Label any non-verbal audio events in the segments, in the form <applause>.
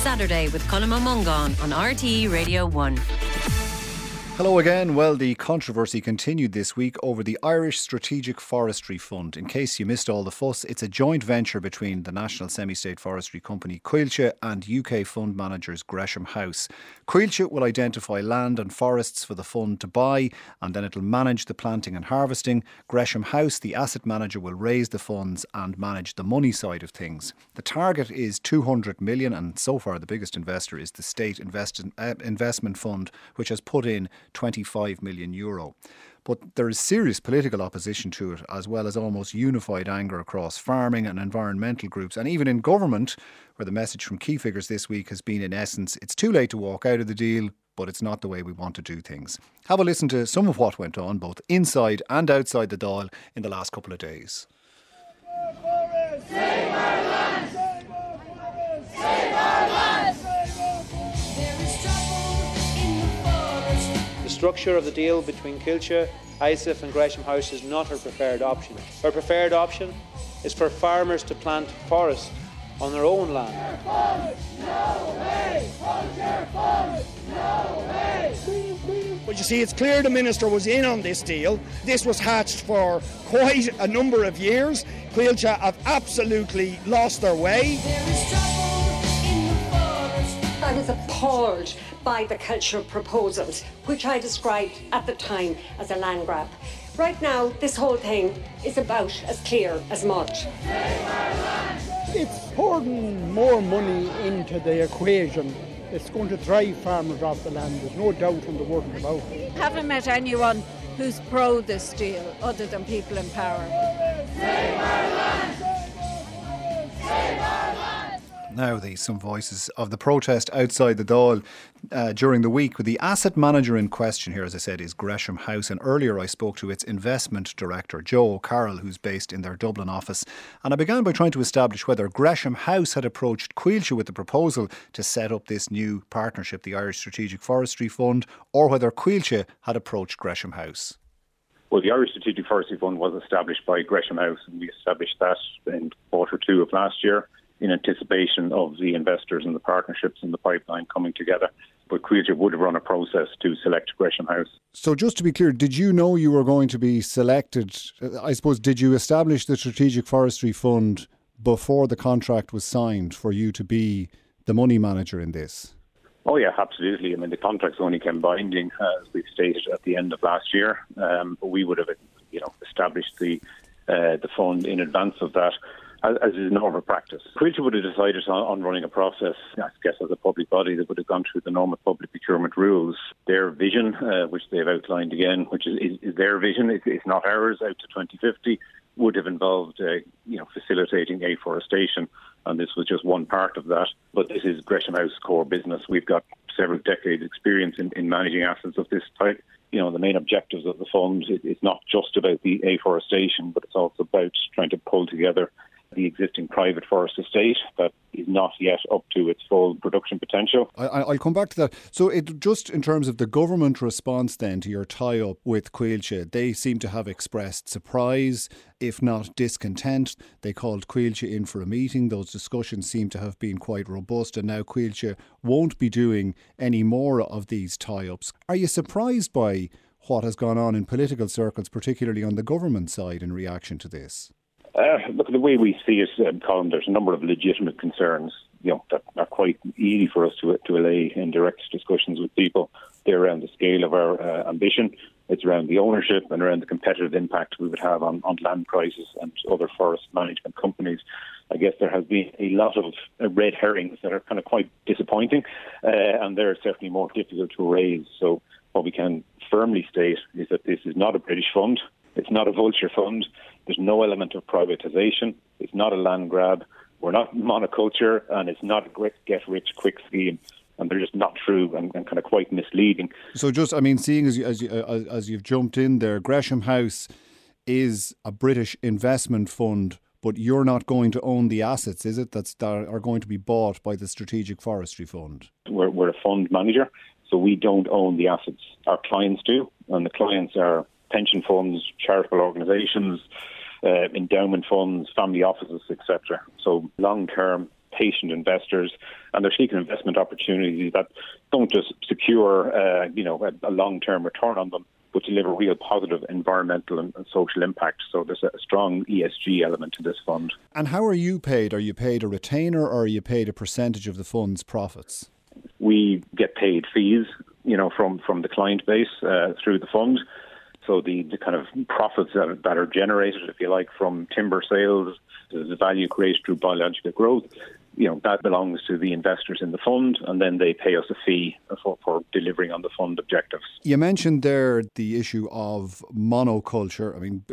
Saturday with Colm Mungan on RTE Radio 1. Hello again. Well, the controversy continued this week over the Irish Strategic Forestry Fund. In case you missed all the fuss, it's a joint venture between the National Semi State Forestry Company Coillte and UK fund managers Gresham House. Coillte will identify land and forests for the fund to buy and then it'll manage the planting and harvesting. Gresham House, the asset manager, will raise the funds and manage the money side of things. The target is 200 million and so far the biggest investor is the State Invest- uh, Investment Fund, which has put in 25 million euro. But there is serious political opposition to it, as well as almost unified anger across farming and environmental groups, and even in government, where the message from key figures this week has been, in essence, it's too late to walk out of the deal, but it's not the way we want to do things. Have a listen to some of what went on, both inside and outside the Dáil, in the last couple of days. Save structure of the deal between Coillte, ISIF and Gresham House is not her preferred option. Her preferred option is for farmers to plant forest on their own land. But you see, it's clear the minister was in on this deal. This was hatched for quite a number of years. Coillte have absolutely lost their way. I was appalled by the Coillte proposals, which I described at the time as a land grab. Right now, this whole thing is about as clear as mud. It's pouring more money into the equation. It's going to drive farmers off the land. There's no doubt in the word about it. Haven't met anyone who's pro this deal other than people in power. Now some voices of the protest outside the Dáil uh, during the week. With the asset manager in question here, as I said, is Gresham House. And earlier I spoke to its investment director, Joe O'Carroll, who's based in their Dublin office. And I began by trying to establish whether Gresham House had approached Coillte with the proposal to set up this new partnership, the Irish Strategic Forestry Fund, or whether Coillte had approached Gresham House. Well, the Irish Strategic Forestry Fund was established by Gresham House, and we established that in quarter two of last year in anticipation of the investors and the partnerships in the pipeline coming together. But Coillte would have run a process to select Gresham House. So, just to be clear, did you know you were going to be selected? I suppose, did you establish the Strategic Forestry Fund before the contract was signed for you to be the money manager in this? Oh yeah, absolutely. I mean, the contracts only came binding, uh, as we've stated at the end of last year. Um, but we would have, you know, established the uh, the fund in advance of that as, is normal practice. Coillte would have decided on, on, running a process, I guess, as a public body that would have gone through the normal public procurement rules. Their vision, uh, which they've outlined again, which is, is, is their vision, it's, it's, not ours, out to 2050, would have involved, uh, you know, facilitating afforestation, and this was just one part of that. But this is Gresham House core business. We've got several decades' experience in, in managing assets of this type you know, the main objectives of the fund is not just about the afforestation, but it's also about trying to pull together the existing private forest estate that is not yet up to its full production potential. I, will come back to that. So, it just in terms of the government response then to your tie up with Coillte, they seem to have expressed surprise, if not discontent. They called Coillte in for a meeting. Those discussions seem to have been quite robust, and now Coillte won't be doing any more of these tie ups. Are you surprised by what has gone on in political circles, particularly on the government side, in reaction to this? Uh, look, the way we see it, um, Colm, there's a number of legitimate concerns, you know, that are quite easy for us to to allay in direct discussions with people. They're around the scale of our uh, ambition. It's around the ownership and around the competitive impact we would have on, on land prices and other forest management companies. I guess there has been a lot of uh, red herrings that are kind of quite disappointing, uh, and they're certainly more difficult to raise. So, what we can firmly state is that this is not a British fund. It's not a vulture fund. There's no element of privatisation. It's not a land grab. We're not monoculture, and it's not a get rich quick scheme. And they're just not true and, and kind of quite misleading. So, just I mean, seeing as you, as you, uh, as you've jumped in there, Gresham House is a British investment fund, but you're not going to own the assets, is it? That's that are going to be bought by the Strategic Forestry Fund. We're, we're a fund manager, so we don't own the assets. Our clients do, and the clients are pension funds, charitable organisations, uh, endowment funds, family offices, etc. So long term patient investors, and they're seeking investment opportunities that don't just secure, uh, you know, a, a long-term return on them, but deliver real positive environmental and, and, social impact. So there's a strong ESG element to this fund. And how are you paid? Are you paid a retainer or are you paid a percentage of the fund's profits? We get paid fees, you know, from, from the client base uh, through the fund. So the, the kind of profits that, that are generated, if you like, from timber sales, the value created through biological growth, you know that belongs to the investors in the fund, and then they pay us a fee for, for delivering on the fund objectives. You mentioned there the issue of monoculture. I mean,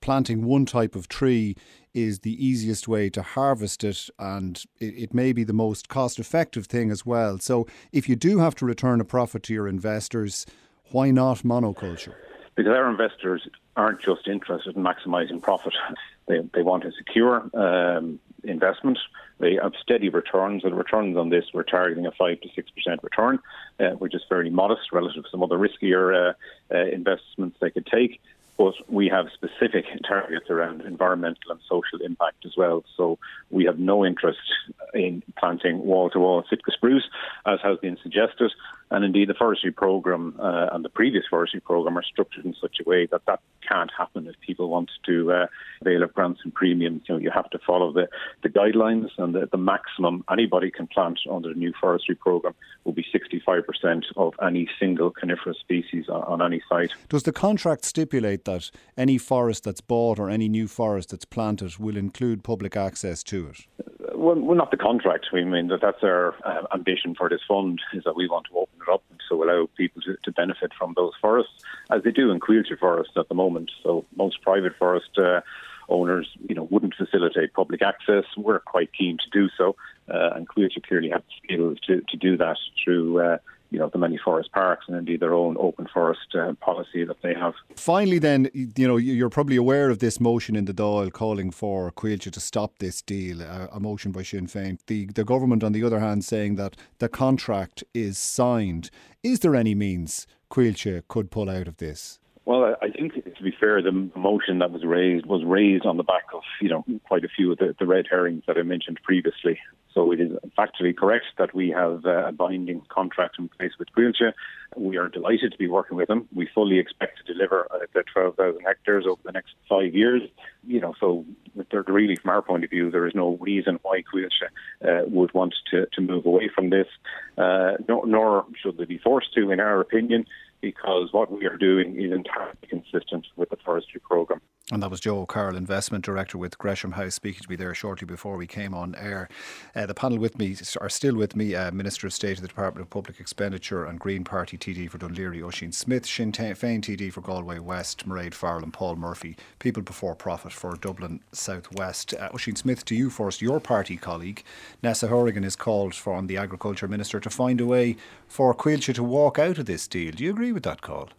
planting one type of tree is the easiest way to harvest it, and it, it may be the most cost-effective thing as well. So, if you do have to return a profit to your investors, why not monoculture? Because our investors aren't just interested in maximising profit; they they want a secure um, investment. They have steady returns. The returns on this, we're targeting a 5 to 6% return, uh, which is fairly modest relative to some other riskier uh, uh, investments they could take but we have specific targets around environmental and social impact as well. So we have no interest in planting wall to wall Sitka spruce, as has been suggested. And indeed, the forestry program uh, and the previous forestry program are structured in such a way that that can't happen if people want to uh, avail of grants and premiums. You know, you have to follow the, the guidelines, and the, the maximum anybody can plant under the new forestry program will be 65% of any single coniferous species on, on any site. Does the contract stipulate that any forest that's bought or any new forest that's planted will include public access to it? Well, well not the contract. We mean that that's our uh, ambition for this fund is that we want to open it up to allow people to, to benefit from those forests, as they do in Coillte Forest at the moment. So most private forest uh, owners, you know, wouldn't facilitate public access. We're quite keen to do so, uh, and Coillte clearly have the skills to, to do that through uh, you know the many forest parks and indeed their own open forest uh, policy that they have. Finally, then you know you're probably aware of this motion in the Dáil calling for Coillte to stop this deal, a, a motion by Sinn Féin. The the government, on the other hand, saying that the contract is signed. Is there any means Coillte could pull out of this? I think to be fair, the motion that was raised was raised on the back of you know quite a few of the, the red herrings that I mentioned previously. So it is factually correct that we have uh, a binding contract in place with Coillte. We are delighted to be working with them. We fully expect to deliver uh, the 12,000 hectares over the next five years. You know, so really, from our point of view, there is no reason why Coillte uh, would want to, to move away from this, uh, nor, nor should they be forced to, in our opinion because what we are doing is entirely consistent with the forestry programme. And that was Joe O'Carroll, Investment Director with Gresham House, speaking to me there shortly before we came on air. Uh, the panel with me are still with me uh, Minister of State of the Department of Public Expenditure and Green Party TD for Dún Laoghaire, Ossian Smyth, Sinn Féin TD for Galway West, Mairead Farrell and Paul Murphy, People Before Profit for Dublin South West. Uh, Ossian Smyth, to you first, your party colleague, Neasa Hourigan, is called for on the Agriculture Minister to find a way for Coillte to walk out of this deal. Do you agree with that call?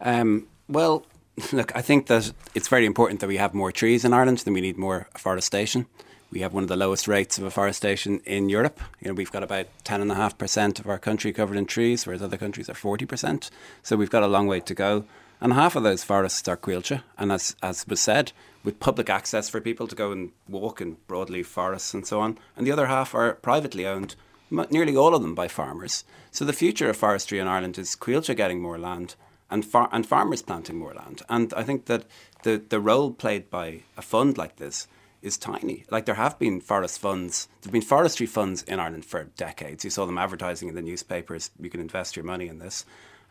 Um, well, look, I think that it's very important that we have more trees in Ireland, then we need more afforestation. We have one of the lowest rates of afforestation in Europe. You know, we've got about 10.5% of our country covered in trees, whereas other countries are 40%. So we've got a long way to go. And half of those forests are Coillte. And as, as was said, with public access for people to go and walk in broadleaf forests and so on. And the other half are privately owned, nearly all of them by farmers. So the future of forestry in Ireland is Coillte getting more land and far- and farmers planting more land. And I think that the the role played by a fund like this is tiny. Like there have been forest funds, there've been forestry funds in Ireland for decades. You saw them advertising in the newspapers. You can invest your money in this,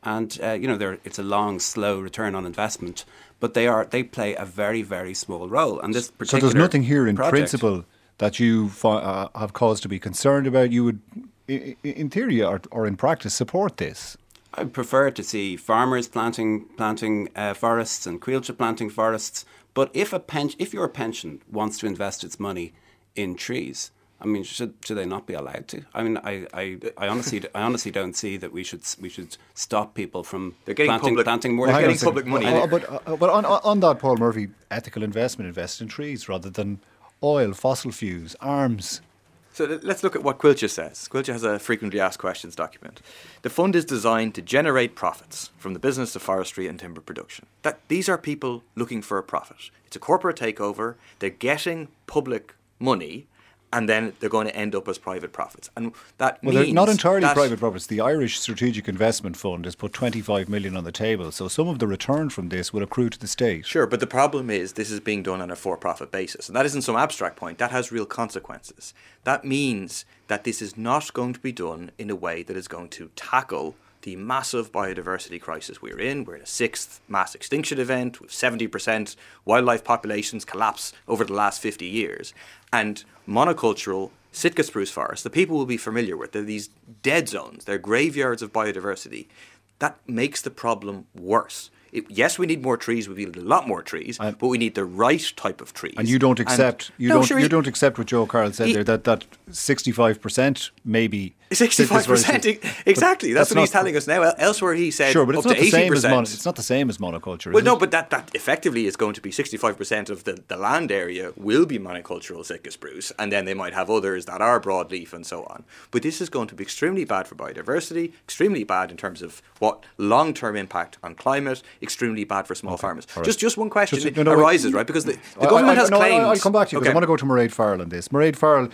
and uh, you know it's a long, slow return on investment. But they are they play a very very small role. And this so there's nothing here in project, principle that you uh, have cause to be concerned about. You would, in theory or, or in practice, support this. I prefer to see farmers planting planting uh, forests and Coillte planting forests. But if a pen, if your pension wants to invest its money in trees, I mean, should should they not be allowed to? I mean, I, I, I honestly I honestly don't see that we should we should stop people from getting planting, public, planting more. They're getting public money. Uh, but uh, but on on that, Paul Murphy, ethical investment invest in trees rather than oil, fossil fuels, arms. So let's look at what Coillte says. Coillte has a frequently asked questions document. The fund is designed to generate profits from the business of forestry and timber production. That these are people looking for a profit. It's a corporate takeover. They're getting public money and then they're going to end up as private profits. And that well, they're not entirely private profits. The Irish Strategic Investment Fund has put 25 million on the table, so some of the return from this will accrue to the state. Sure, but the problem is this is being done on a for profit basis. And that isn't some abstract point, that has real consequences. That means that this is not going to be done in a way that is going to tackle the massive biodiversity crisis we're in. We're in a sixth mass extinction event with 70% wildlife populations collapse over the last 50 years. And monocultural Sitka spruce forests, the people will be familiar with, they're these dead zones, they're graveyards of biodiversity. That makes the problem worse. It, yes, we need more trees. We need a lot more trees, but we need the right type of trees. And you don't accept you No, don't sure, you he- don't accept what Joe Carroll said he- there that that 65% maybe Sixty-five percent, exactly. That's, that's what he's telling us now. Elsewhere, he said Sure, but it's up not to the eighty same as mon- percent. it's not the same as monoculture. Well, no, it? but that, that effectively is going to be 65% of the, the land area will be monocultural Sitka spruce, and then they might have others that are broadleaf and so on. But this is going to be extremely bad for biodiversity, extremely bad in terms of what long term impact on climate, extremely bad for small farmers. all right. Just just one question Just- no, no, arises, right? Because the, the I- government I, has no, claimed. I, will come back to you because Okay. I want to go to Mairead Farrell on this. Mairead Farrell,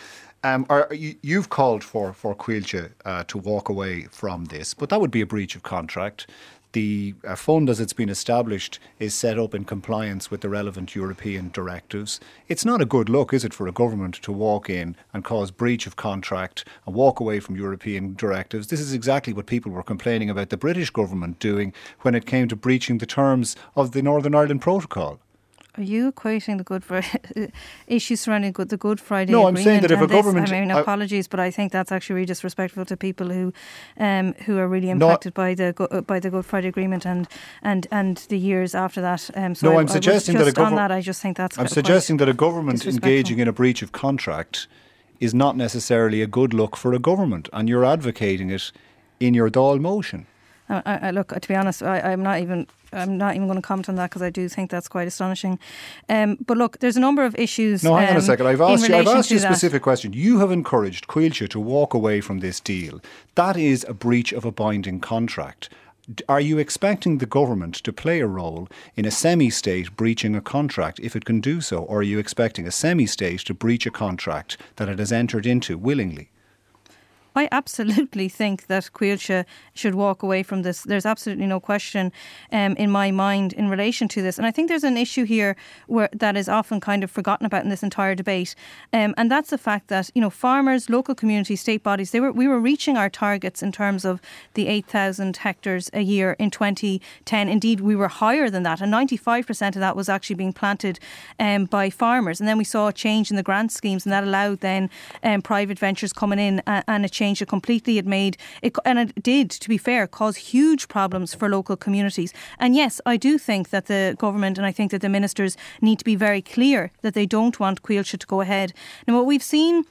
um, are, you, you've called for for Coillte uh, to walk away from this, but that would be a breach of contract. The uh, fund, as it's been established, is set up in compliance with the relevant European directives. It's not a good look, is it, for a government to walk in and cause breach of contract and walk away from European directives? This is exactly what people were complaining about the British government doing when it came to breaching the terms of the Northern Ireland Protocol. Are you equating the Good Friday <laughs> issues surrounding good, the Good Friday Agreement? No, I'm saying that if a this? government- I mean, I- apologies, but I think that's actually really disrespectful to people who, um, who are really I- impacted by the uh, by the Good Friday Agreement and and and the years after that. Um, so no, I, I'm I suggesting that a government. that. I just think that's. I'm suggesting that a government engaging in a breach of contract is not necessarily a good look for a government, and you're advocating it in your Dáil motion. I, I, look, to be honest, I, I'm not even. I'm not even going to comment on that because I do think that's quite astonishing. Um, but look, there's a number of issues. No, hang on a um, second. I've asked you. I've asked you a to that. specific question. You have encouraged Coillte to walk away from this deal. That is a breach of a binding contract. Are you expecting the government to play a role in a semi-state breaching a contract if it can do so, or are you expecting a semi-state to breach a contract that it has entered into willingly? I absolutely think that Coillte should walk away from this. There's absolutely no question um, in my mind in relation to this. And I think there's an issue here where that is often kind of forgotten about in this entire debate. Um, and that's the fact that, you know, farmers, local communities, state bodies, they were we were reaching our targets in terms of the 8,000 hectares a year in 2010. Indeed, we were higher than that. And 95% of that was actually being planted um, by farmers. And then we saw a change in the grant schemes and that allowed then um, private ventures coming in and, and it changed it completely. It made it, and it did, to be fair, cause huge problems for local communities. And yes, I do think that the government and I think that the ministers need to be very clear that they don't want Coillte to go ahead. Now, what we've seen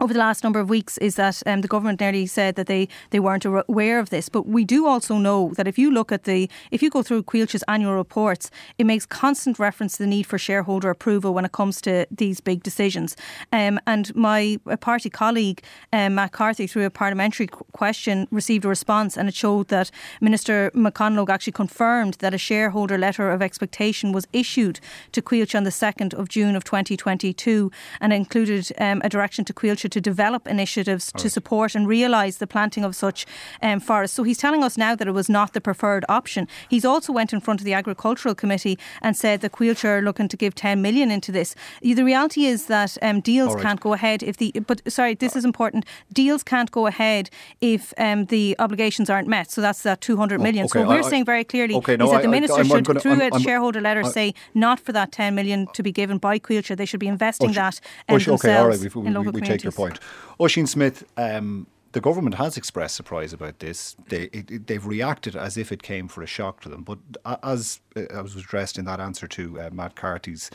over the last number of weeks is that um, the government nearly said that they, they weren't aware of this. But we do also know that if you look at the, if you go through Coillte's annual reports, it makes constant reference to the need for shareholder approval when it comes to these big decisions. Um, and my party colleague, um, through a parliamentary question, received a response and it showed that Minister McConalogue actually confirmed that a shareholder letter of expectation was issued to Coillte on the 2nd of June of 2022 and included um, a direction to Coillte to develop initiatives to support and realise the planting of such um, forests. So he's telling us now that it was not the preferred option. He's also went in front of the Agricultural Committee and said that Coillte are looking to give 10 million into this. The reality is that um, deals right. can't go ahead if the, but sorry, this is important. Deals can't go ahead if um, the obligations aren't met. So that's that 200 million. okay, so we're I- I- saying very clearly okay, no, is that I- the I- minister I'm should, gonna- through I'm- a I'm- shareholder letter, I- say not for that 10 million to be given by Coillte. They should be investing Osh- that Osh- um, okay, themselves right, we, in we, local we communities. Point. Ossian Smyth, um, the government has expressed surprise about this. They, it, they've reacted as if it came for a shock to them. But as uh, I was addressed in that answer to uh, Matt Carthy's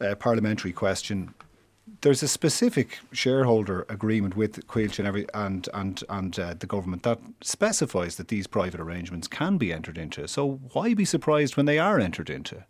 uh, parliamentary question, there's a specific shareholder agreement with Coillte and every and and and uh, the government that specifies that these private arrangements can be entered into. So why be surprised when they are entered into?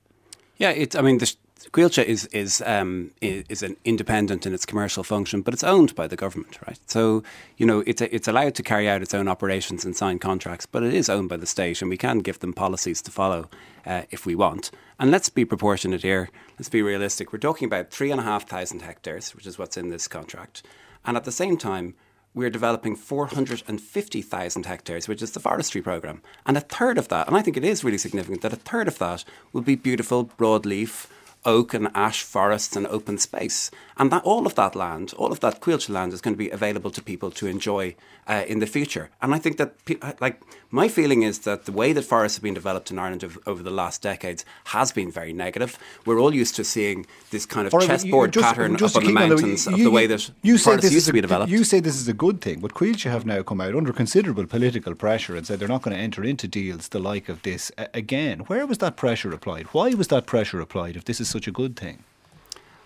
Yeah, it's. I mean, the, Coillte is is um, is an independent in its commercial function, but it's owned by the government, right? So you know it's a, it's allowed to carry out its own operations and sign contracts, but it is owned by the state, and we can give them policies to follow uh, if we want. And let's be proportionate here. Let's be realistic. We're talking about three and a half thousand hectares, which is what's in this contract, and at the same time we're developing 450,000 hectares, which is the forestry programme. And a third of that, and I think it is really significant that a third of that will be beautiful broadleaf oak and ash forests and open space. And that all of that land, all of that Coillte land is going to be available to people to enjoy uh, in the future. And I think that, uh, like, my feeling is that the way that forests have been developed in Ireland over the last decades has been very negative. We're all used to seeing this kind of chessboard just, pattern just up on the mountains you, of the way that you forests used to be developed. You say this is a good thing, but Coillte have now come out under considerable political pressure and said they're not going to enter into deals the like of this again. Where was that pressure applied? Why was that pressure applied if this is such a good thing?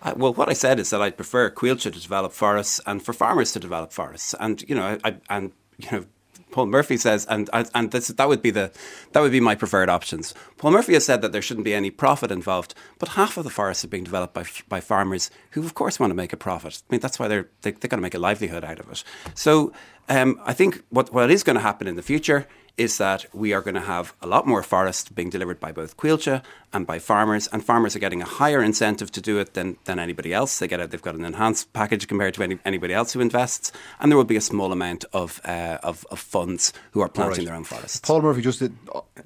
Uh, well, what I said is that I'd prefer Coillte to develop forests and for farmers to develop forests, and you know, I, and you know, Paul Murphy says, and and this, that would be the that would be my preferred options. Paul Murphy has said that there shouldn't be any profit involved, but half of the forests are being developed by by farmers who, of course, want to make a profit. I mean, that's why they're they, are they are going to make a livelihood out of it. So, um, I think what what is going to happen in the future is that we are going to have a lot more forest being delivered by both Coillte and by farmers, and farmers are getting a higher incentive to do it than, than anybody else. They get a, they've got an enhanced package compared to any, anybody else who invests, and there will be a small amount of uh, of, of, funds who are planting right. their own forests. Paul Murphy, just the,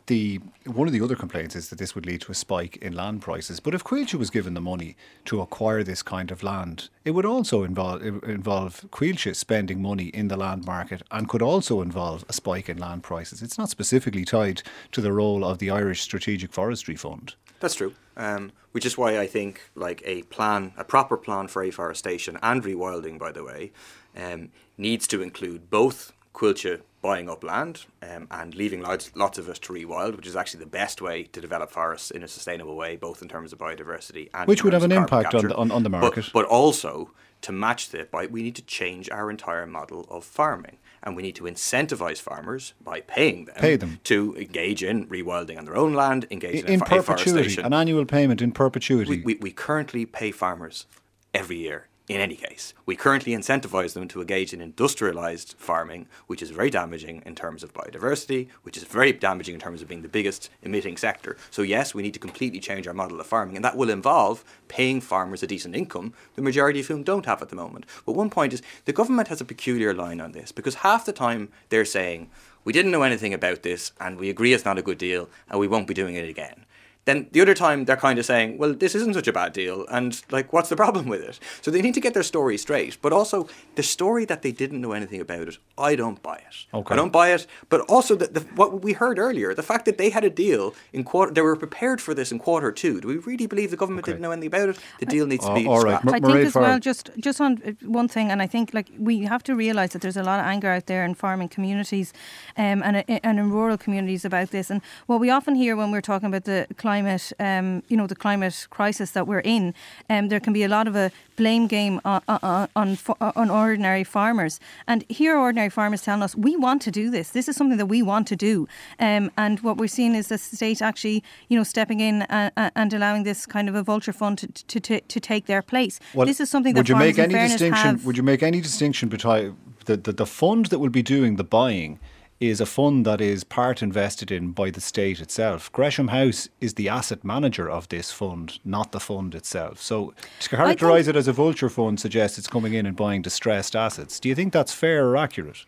the, one of the other complaints is that this would lead to a spike in land prices. But if Coillte was given the money to acquire this kind of land, it would also involve involve spending money in the land market, and could also involve a spike in land prices. It's not specifically tied to the role of the Irish Strategic Forestry Fund. That's true. Um, which is why I think like a plan, a proper plan for afforestation and rewilding, by the way, um, needs to include both Coillte buying up land um, and leaving lots, lots of it to rewild, which is actually the best way to develop forests in a sustainable way, both in terms of biodiversity and which would have an impact on the, on, on the market, but, but also to match that, we need to change our entire model of farming and we need to incentivize farmers by paying them, Pay them. to engage in rewilding on their own land, engage in, in, in perpetuity, an annual payment in perpetuity. We, we, we currently pay farmers every year in any case. We currently incentivize them to engage in industrialized farming, which is very damaging in terms of biodiversity, which is very damaging in terms of being the biggest emitting sector. So, yes, we need to completely change our model of farming, and that will involve paying farmers a decent income, the majority of whom don't have at the moment. But one point is the government has a peculiar line on this because half the time they're saying, we didn't know anything about this and we agree it's not a good deal and we won't be doing it again. Then the other time they're kind of saying, well, this isn't such a bad deal, and like, what's the problem with it? So they need to get their story straight. But also, the story that they didn't know anything about it, I don't buy it. Okay. I don't buy it. But also, the, the, what we heard earlier, the fact that they had a deal in quarter, they were prepared for this in quarter two. Do we really believe the government okay. didn't know anything about it? The deal needs to be. all right, I think as well, just just on uh, one thing, and I think like we have to realise that there's a lot of anger out there in farming communities, um, and uh, and in rural communities about this. And what we often hear when we're talking about the climate. Um, you know, the climate crisis that we're in, um, there can be a lot of a blame game on, on, on, on ordinary farmers. And here, ordinary farmers telling us, we want to do this. This is something that we want to do. Um, and what we're seeing is the state actually, you know, stepping in and, and allowing this kind of a vulture fund to, to, to, to take their place. Well, this is something that would you make any distinction? Would you make any distinction between the, the, the fund that will be doing the buying? Is a fund that is part invested in by the state itself. Gresham House is the asset manager of this fund, not the fund itself. So to characterise it as a vulture fund suggests it's coming in and buying distressed assets. Do you think that's fair or accurate?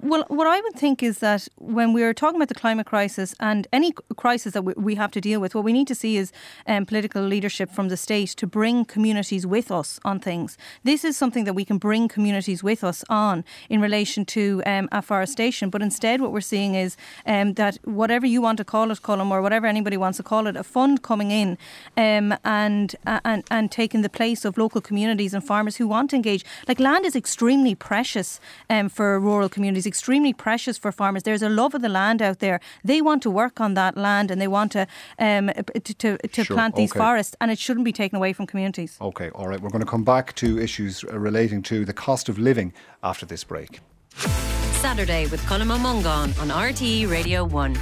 Well, what I would think is that when we're talking about the climate crisis and any crisis that we have to deal with, what we need to see is um, political leadership from the state to bring communities with us on things. This is something that we can bring communities with us on in relation to um, afforestation. But instead, what we're seeing is um, that whatever you want to call it, Colm, or whatever anybody wants to call it, a fund coming in um, and, and and taking the place of local communities and farmers who want to engage. Like land is extremely precious um, for rural communities is extremely precious for farmers. There's a love of the land out there. They want to work on that land and they want to um, to, to, to sure. plant these okay. forests, and it shouldn't be taken away from communities. Okay, all right. We're going to come back to issues relating to the cost of living after this break. Saturday with Colm Ó on RTE Radio 1.